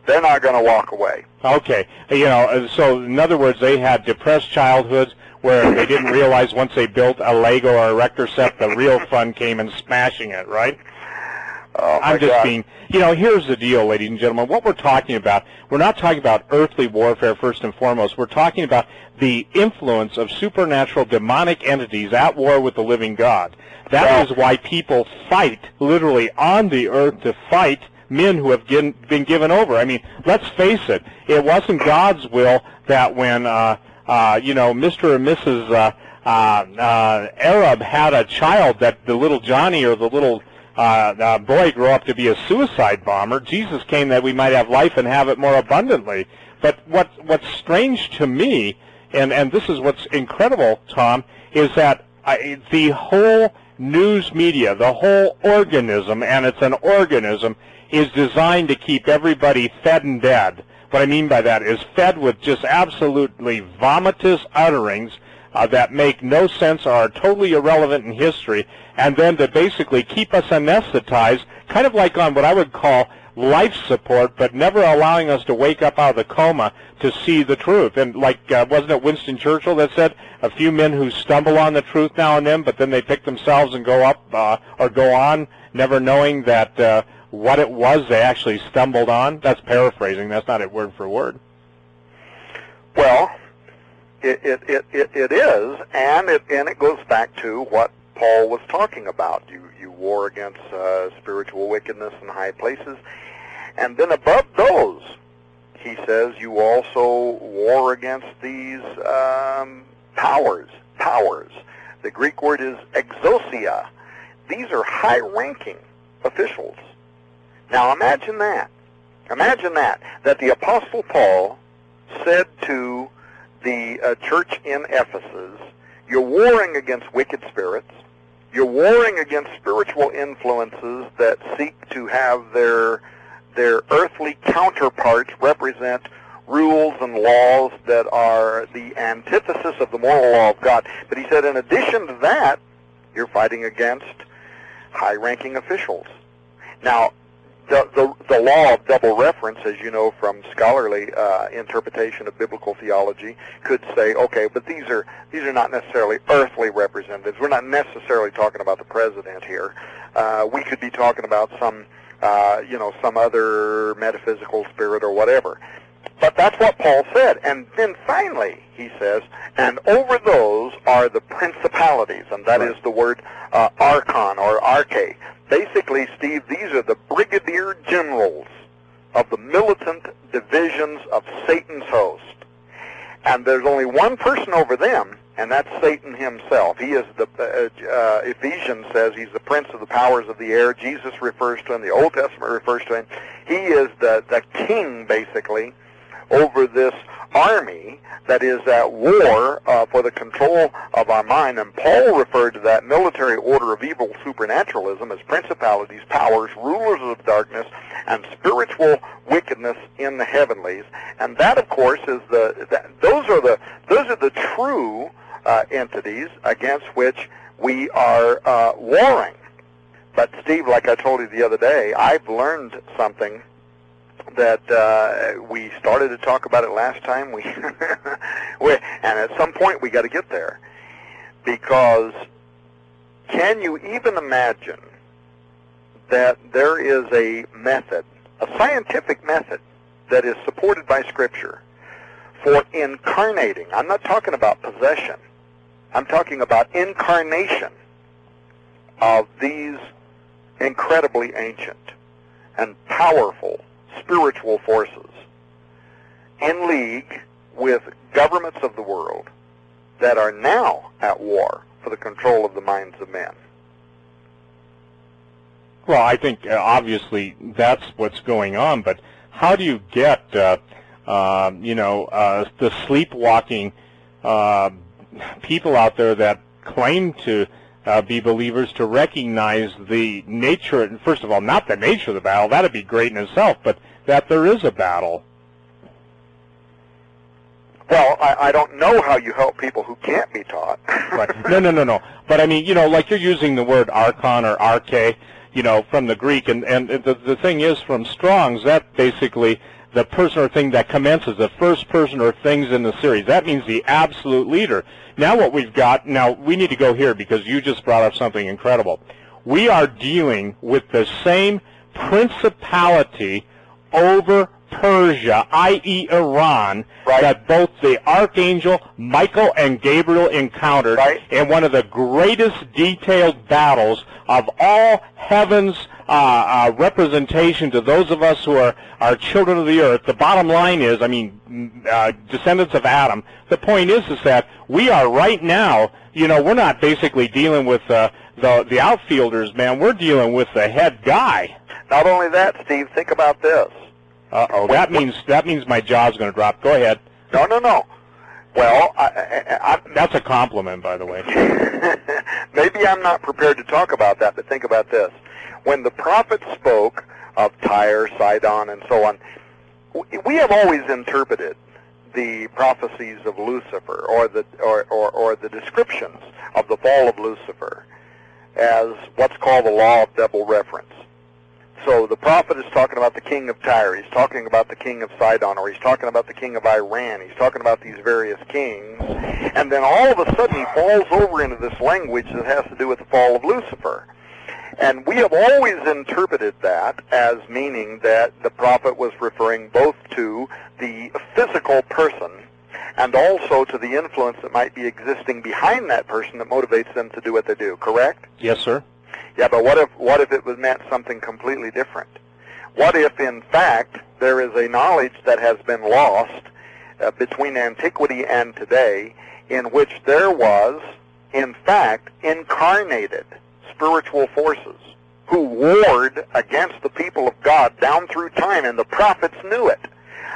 They're not going to walk away. Okay, you know, uh, so in other words, they had depressed childhoods where they didn't realize once they built a Lego or a Erector set, the real fun came in smashing it, right? Oh I'm just God. being, you know, here's the deal, ladies and gentlemen. What we're talking about, we're not talking about earthly warfare first and foremost. We're talking about the influence of supernatural demonic entities at war with the living God. That is why people fight, literally on the earth to fight men who have given, been given over. I mean, let's face it, it wasn't God's will that when, uh, uh, you know, Mr. and Mrs. Uh, uh, uh, Arab had a child that the little Johnny or the little uh, uh, boy grow up to be a suicide bomber. Jesus came that we might have life and have it more abundantly. But what what's strange to me, and and this is what's incredible, Tom, is that I, the whole news media, the whole organism, and it's an organism, is designed to keep everybody fed and dead. What I mean by that is fed with just absolutely vomitous utterings uh, that make no sense or are totally irrelevant in history, and then to basically keep us anesthetized, kind of like on what I would call life support, but never allowing us to wake up out of the coma to see the truth. And like, uh, wasn't it Winston Churchill that said, a few men who stumble on the truth now and then, but then they pick themselves and go up uh, or go on, never knowing that uh, what it was they actually stumbled on? That's paraphrasing. That's not it word for word. Well, it, it, it, it, it is, and it, and it goes back to what Paul was talking about. You, you war against uh, spiritual wickedness in high places. And then above those, he says, you also war against these um, powers. Powers. The Greek word is exousia. These are high-ranking officials. Now imagine that. Imagine that, that the Apostle Paul said to the uh, church in Ephesus, you're warring against wicked spirits. You're warring against spiritual influences that seek to have their their earthly counterparts represent rules and laws that are the antithesis of the moral law of God. But he said, in addition to that, you're fighting against high-ranking officials. Now, the, the, law of double reference, as you know from scholarly uh, interpretation of biblical theology, could say, okay, but these are these are not necessarily earthly representatives. We're not necessarily talking about the president here. Uh, we could be talking about some, uh, you know, some other metaphysical spirit or whatever. But that's what Paul said. And then finally, he says, and over those are the principalities, and that is the word uh, archon or arche. Basically, Steve, these are the brigadier generals of the militant divisions of Satan's host. And there's only one person over them, and that's Satan himself. He is the, uh, uh, Ephesians says he's the prince of the powers of the air. Jesus refers to him. The Old Testament refers to him. He is the, the king, basically, over this army that is at war uh, for the control of our mind. And Paul referred to that military order of evil supernaturalism as principalities, powers, rulers of darkness, and spiritual wickedness in the heavenlies. And that, of course, is the that, those are the those are the true uh, entities against which we are uh, warring. But Steve, like I told you the other day, I've learned something that uh, we started to talk about it last time. We, we and at some point we got to get there because can you even imagine that there is a method, a scientific method that is supported by Scripture for incarnating? I'm not talking about possession. I'm talking about incarnation of these incredibly ancient and powerful spiritual forces in league with governments of the world that are now at war for the control of the minds of men. Well, I think uh, obviously that's what's going on, but how do you get, uh, uh, you know, uh, the sleepwalking uh, people out there that claim to uh, be believers to recognize the nature, first of all, not the nature of the battle, that'd be great in itself, but that there is a battle. Well, I, I don't know how you help people who can't be taught. right. No, no, no, no. But I mean, you know, like you're using the word archon or arche, you know, from the Greek, and and the the thing is from Strong's that basically the person or thing that commences the first person or things in the series. That means the absolute leader. Now what we've got, now we need to go here because you just brought up something incredible. We are dealing with the same principality over Persia, i.e. Iran, right. that both the archangel Michael and Gabriel encountered right. in one of the greatest detailed battles of all heaven's uh, uh, representation to those of us who are, are children of the earth. The bottom line is, I mean, uh, descendants of Adam. The point is, is that we are right now, you know, we're not basically dealing with uh, the the outfielders, man. We're dealing with the head guy. Not only that, Steve. Think about this. Uh oh. That means that means my jaw's going to drop. Go ahead. No, no, no. Well, I, I, I, that's a compliment, by the way. Maybe I'm not prepared to talk about that, but think about this. When the prophet spoke of Tyre, Sidon, and so on, we have always interpreted the prophecies of Lucifer or the or, or, or the descriptions of the fall of Lucifer as what's called the law of double reference. So the prophet is talking about the king of Tyre, he's talking about the king of Sidon, or he's talking about the king of Iran, he's talking about these various kings, and then all of a sudden he falls over into this language that has to do with the fall of Lucifer. And we have always interpreted that as meaning that the prophet was referring both to the physical person and also to the influence that might be existing behind that person that motivates them to do what they do, correct? Yes, sir. Yeah, but what if what if it was meant something completely different? What if, in fact, there is a knowledge that has been lost uh, between antiquity and today, in which there was, in fact, incarnated spiritual forces who warred against the people of God down through time, and the prophets knew it.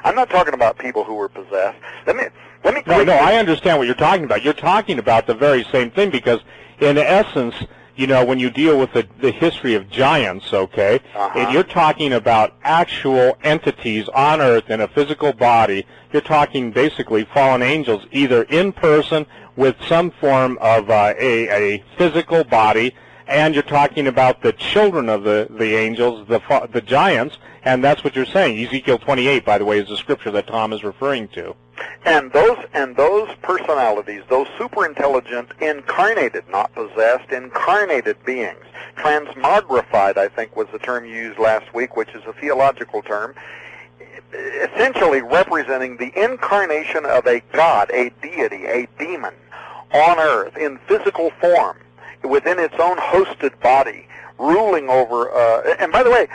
I'm not talking about people who were possessed. Let me let me. No, no, I understand what you're talking about. You're talking about the very same thing because, in essence you know, when you deal with the, the history of giants, okay, uh-huh. and you're talking about actual entities on Earth in a physical body, you're talking basically fallen angels, either in person with some form of uh, a, a physical body, and you're talking about the children of the, the angels, the, the giants, and that's what you're saying. Ezekiel 28, by the way, is the scripture that Tom is referring to. And those and those personalities, those super intelligent, incarnated, not possessed, incarnated beings, transmogrified, I think was the term you used last week, which is a theological term, essentially representing the incarnation of a god, a deity, a demon on earth in physical form within its own hosted body, ruling over. Uh, and by the way,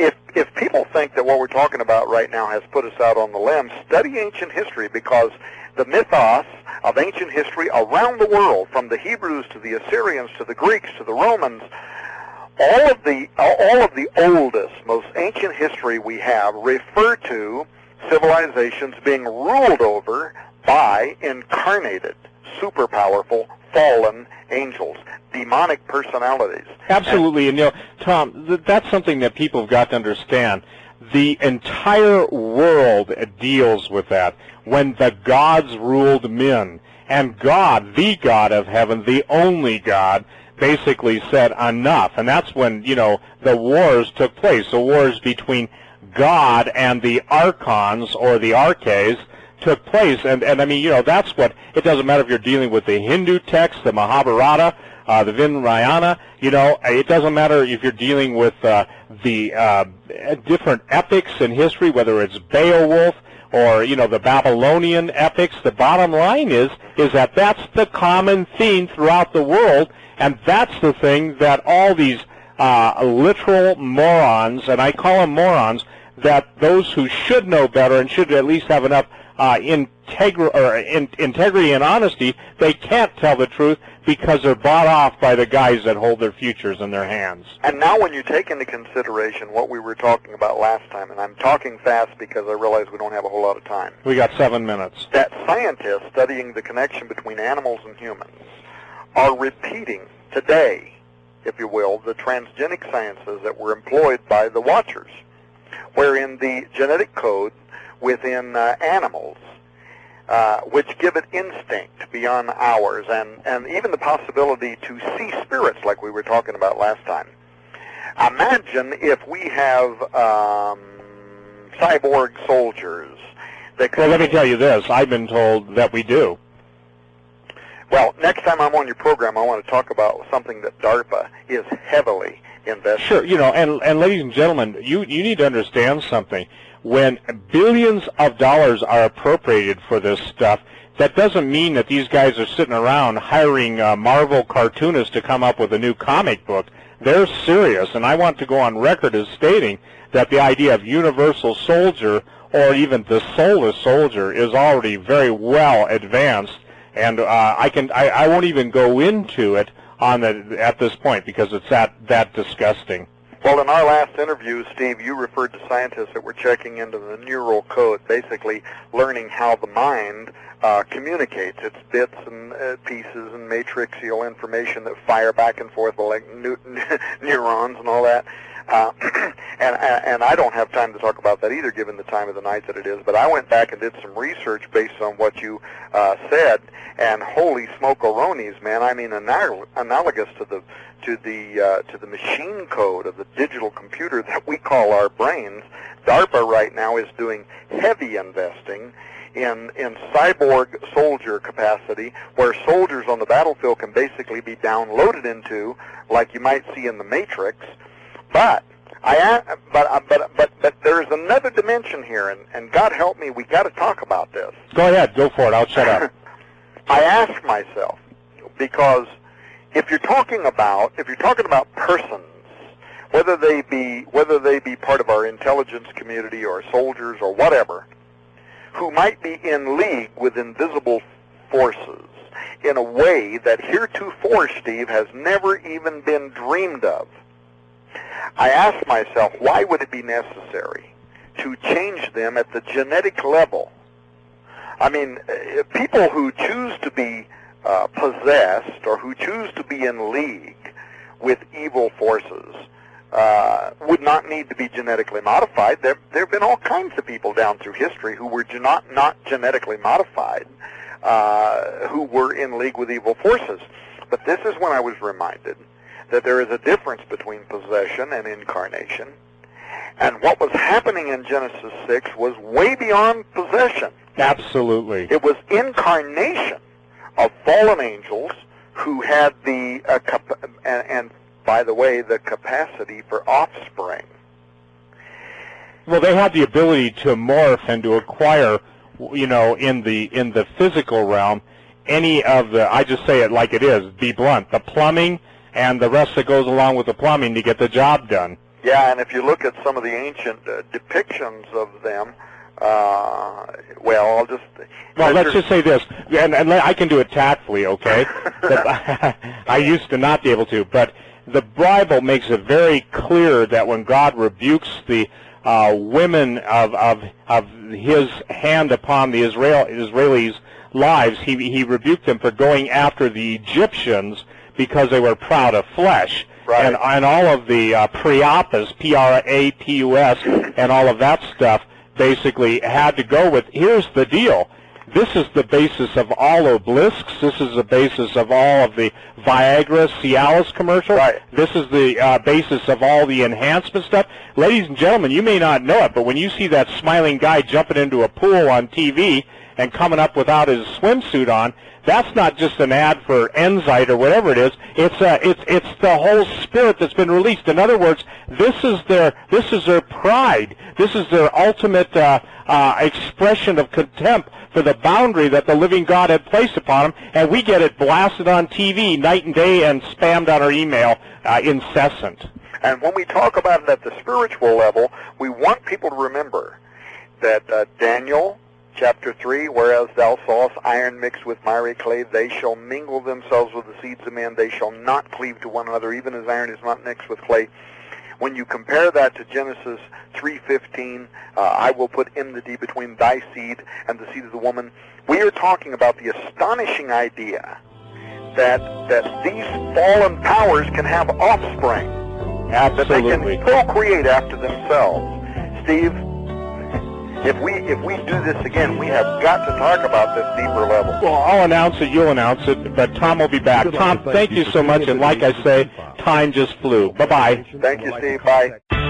if if people think that what we're talking about right now has put us out on the limb, study ancient history because the mythos of ancient history around the world, from the Hebrews to the Assyrians to the Greeks to the Romans, all of the all of the oldest, most ancient history we have refer to civilizations being ruled over by incarnated, super powerful, fallen angels, demonic personalities. Absolutely, and, you know, Tom, th- that's something that people have got to understand. The entire world deals with that when the gods ruled men. And God, the God of heaven, the only God, basically said enough. And that's when, you know, the wars took place. The wars between God and the archons or the arches took place. And, and I mean, you know, that's what, it doesn't matter if you're dealing with the Hindu text, the Mahabharata, uh, the Vajrayana, you know, it doesn't matter if you're dealing with uh, the uh, different epics in history, whether it's Beowulf or, you know, the Babylonian epics. The bottom line is, is that that's the common theme throughout the world, and that's the thing that all these uh, literal morons, and I call them morons, that those who should know better and should at least have enough uh, integri- or in- integrity and honesty, they can't tell the truth because they're bought off by the guys that hold their futures in their hands. And now when you take into consideration what we were talking about last time, and I'm talking fast because I realize we don't have a whole lot of time, We got seven minutes. that scientists studying the connection between animals and humans are repeating today, if you will, the transgenic sciences that were employed by the Watchers, wherein the genetic code within uh, animals, uh, which give it instinct beyond ours, and, and even the possibility to see spirits like we were talking about last time. Imagine if we have um, cyborg soldiers that could Well, let me tell you this. I've been told that we do. Well, next time I'm on your program, I want to talk about something that DARPA is heavily invested. Sure, you know, and and ladies and gentlemen, you you need to understand something. When billions of dollars are appropriated for this stuff, that doesn't mean that these guys are sitting around hiring uh, Marvel cartoonists to come up with a new comic book. They're serious, and I want to go on record as stating that the idea of universal soldier or even the soulless soldier is already very well advanced, and uh, I can I, I won't even go into it on the at this point because it's that that disgusting. Well, in our last interview, Steve, you referred to scientists that were checking into the neural code, basically learning how the mind uh, communicates. It's bits and uh, pieces and matrixial information that fire back and forth like neu- neurons and all that. Uh, and, and I don't have time to talk about that either, given the time of the night that it is. But I went back and did some research based on what you uh, said, and holy smoke-a-ronies, man! I mean, anal- analogous to the to the uh, to the machine code of the digital computer that we call our brains. DARPA right now is doing heavy investing in in cyborg soldier capacity, where soldiers on the battlefield can basically be downloaded into, like you might see in the Matrix. But I a- but uh, but but but there is another dimension here, and and God help me, we got to talk about this. Go ahead, go for it. I'll shut up. I ask myself because if you're talking about if you're talking about persons, whether they be whether they be part of our intelligence community or soldiers or whatever, who might be in league with invisible forces in a way that heretofore, Steve, has never even been dreamed of. I ask myself, why would it be necessary to change them at the genetic level? I mean, uh, people who choose to be uh, possessed or who choose to be in league with evil forces uh, would not need to be genetically modified. There, there have been all kinds of people down through history who were not, not genetically modified, uh, who were in league with evil forces. But this is when I was reminded that there is a difference between possession and incarnation. And what was happening in Genesis 6 was way beyond possession. Absolutely. It was incarnation of fallen angels who had the, uh, cap- and, and by the way, the capacity for offspring. Well, they had the ability to morph and to acquire, you know, in the in the physical realm, any of the. I just say it like it is. Be blunt. The plumbing and the rest that goes along with the plumbing to get the job done. Yeah, and if you look at some of the ancient uh, depictions of them, uh, well, I'll just. Well, let's just say this, and, and I can do it tactfully, okay? I used to not be able to, but the Bible makes it very clear that when God rebukes the uh, women of, of, of his hand upon the Israel, Israelis' lives, he, he rebuked them for going after the Egyptians because they were proud of flesh. Right. And, and all of the uh, Priapus, P-R-A-P-U-S, and all of that stuff basically had to go with, here's the deal. This is the basis of all oblisks. This is the basis of all of the Viagra, Cialis commercials. Right. This is the uh, basis of all the enhancement stuff. Ladies and gentlemen, you may not know it, but when you see that smiling guy jumping into a pool on TV and coming up without his swimsuit on, that's not just an ad for Enzyte or whatever it is. It's uh, it's it's the whole spirit that's been released. In other words, this is their this is their pride. This is their ultimate uh, uh, expression of contempt for the boundary that the living God had placed upon them, and we get it blasted on TV night and day and spammed on our email uh, incessant. And when we talk about it at the spiritual level, we want people to remember that uh, Daniel, Chapter 3, Whereas thou sawest iron mixed with miry clay, they shall mingle themselves with the seeds of man. they shall not cleave to one another, even as iron is not mixed with clay. When you compare that to Genesis 3:15, uh, I will put enmity between thy seed and the seed of the woman. We are talking about the astonishing idea that that these fallen powers can have offspring, Absolutely. that they can procreate after themselves. Steve, if we if we do this again, we have got to talk about this deeper level. Well, I'll announce it. You'll announce it. But Tom will be back. Good Tom, thank thank you you so much. And like I say, time just flew. Bye bye. Thank you, Steve. Bye.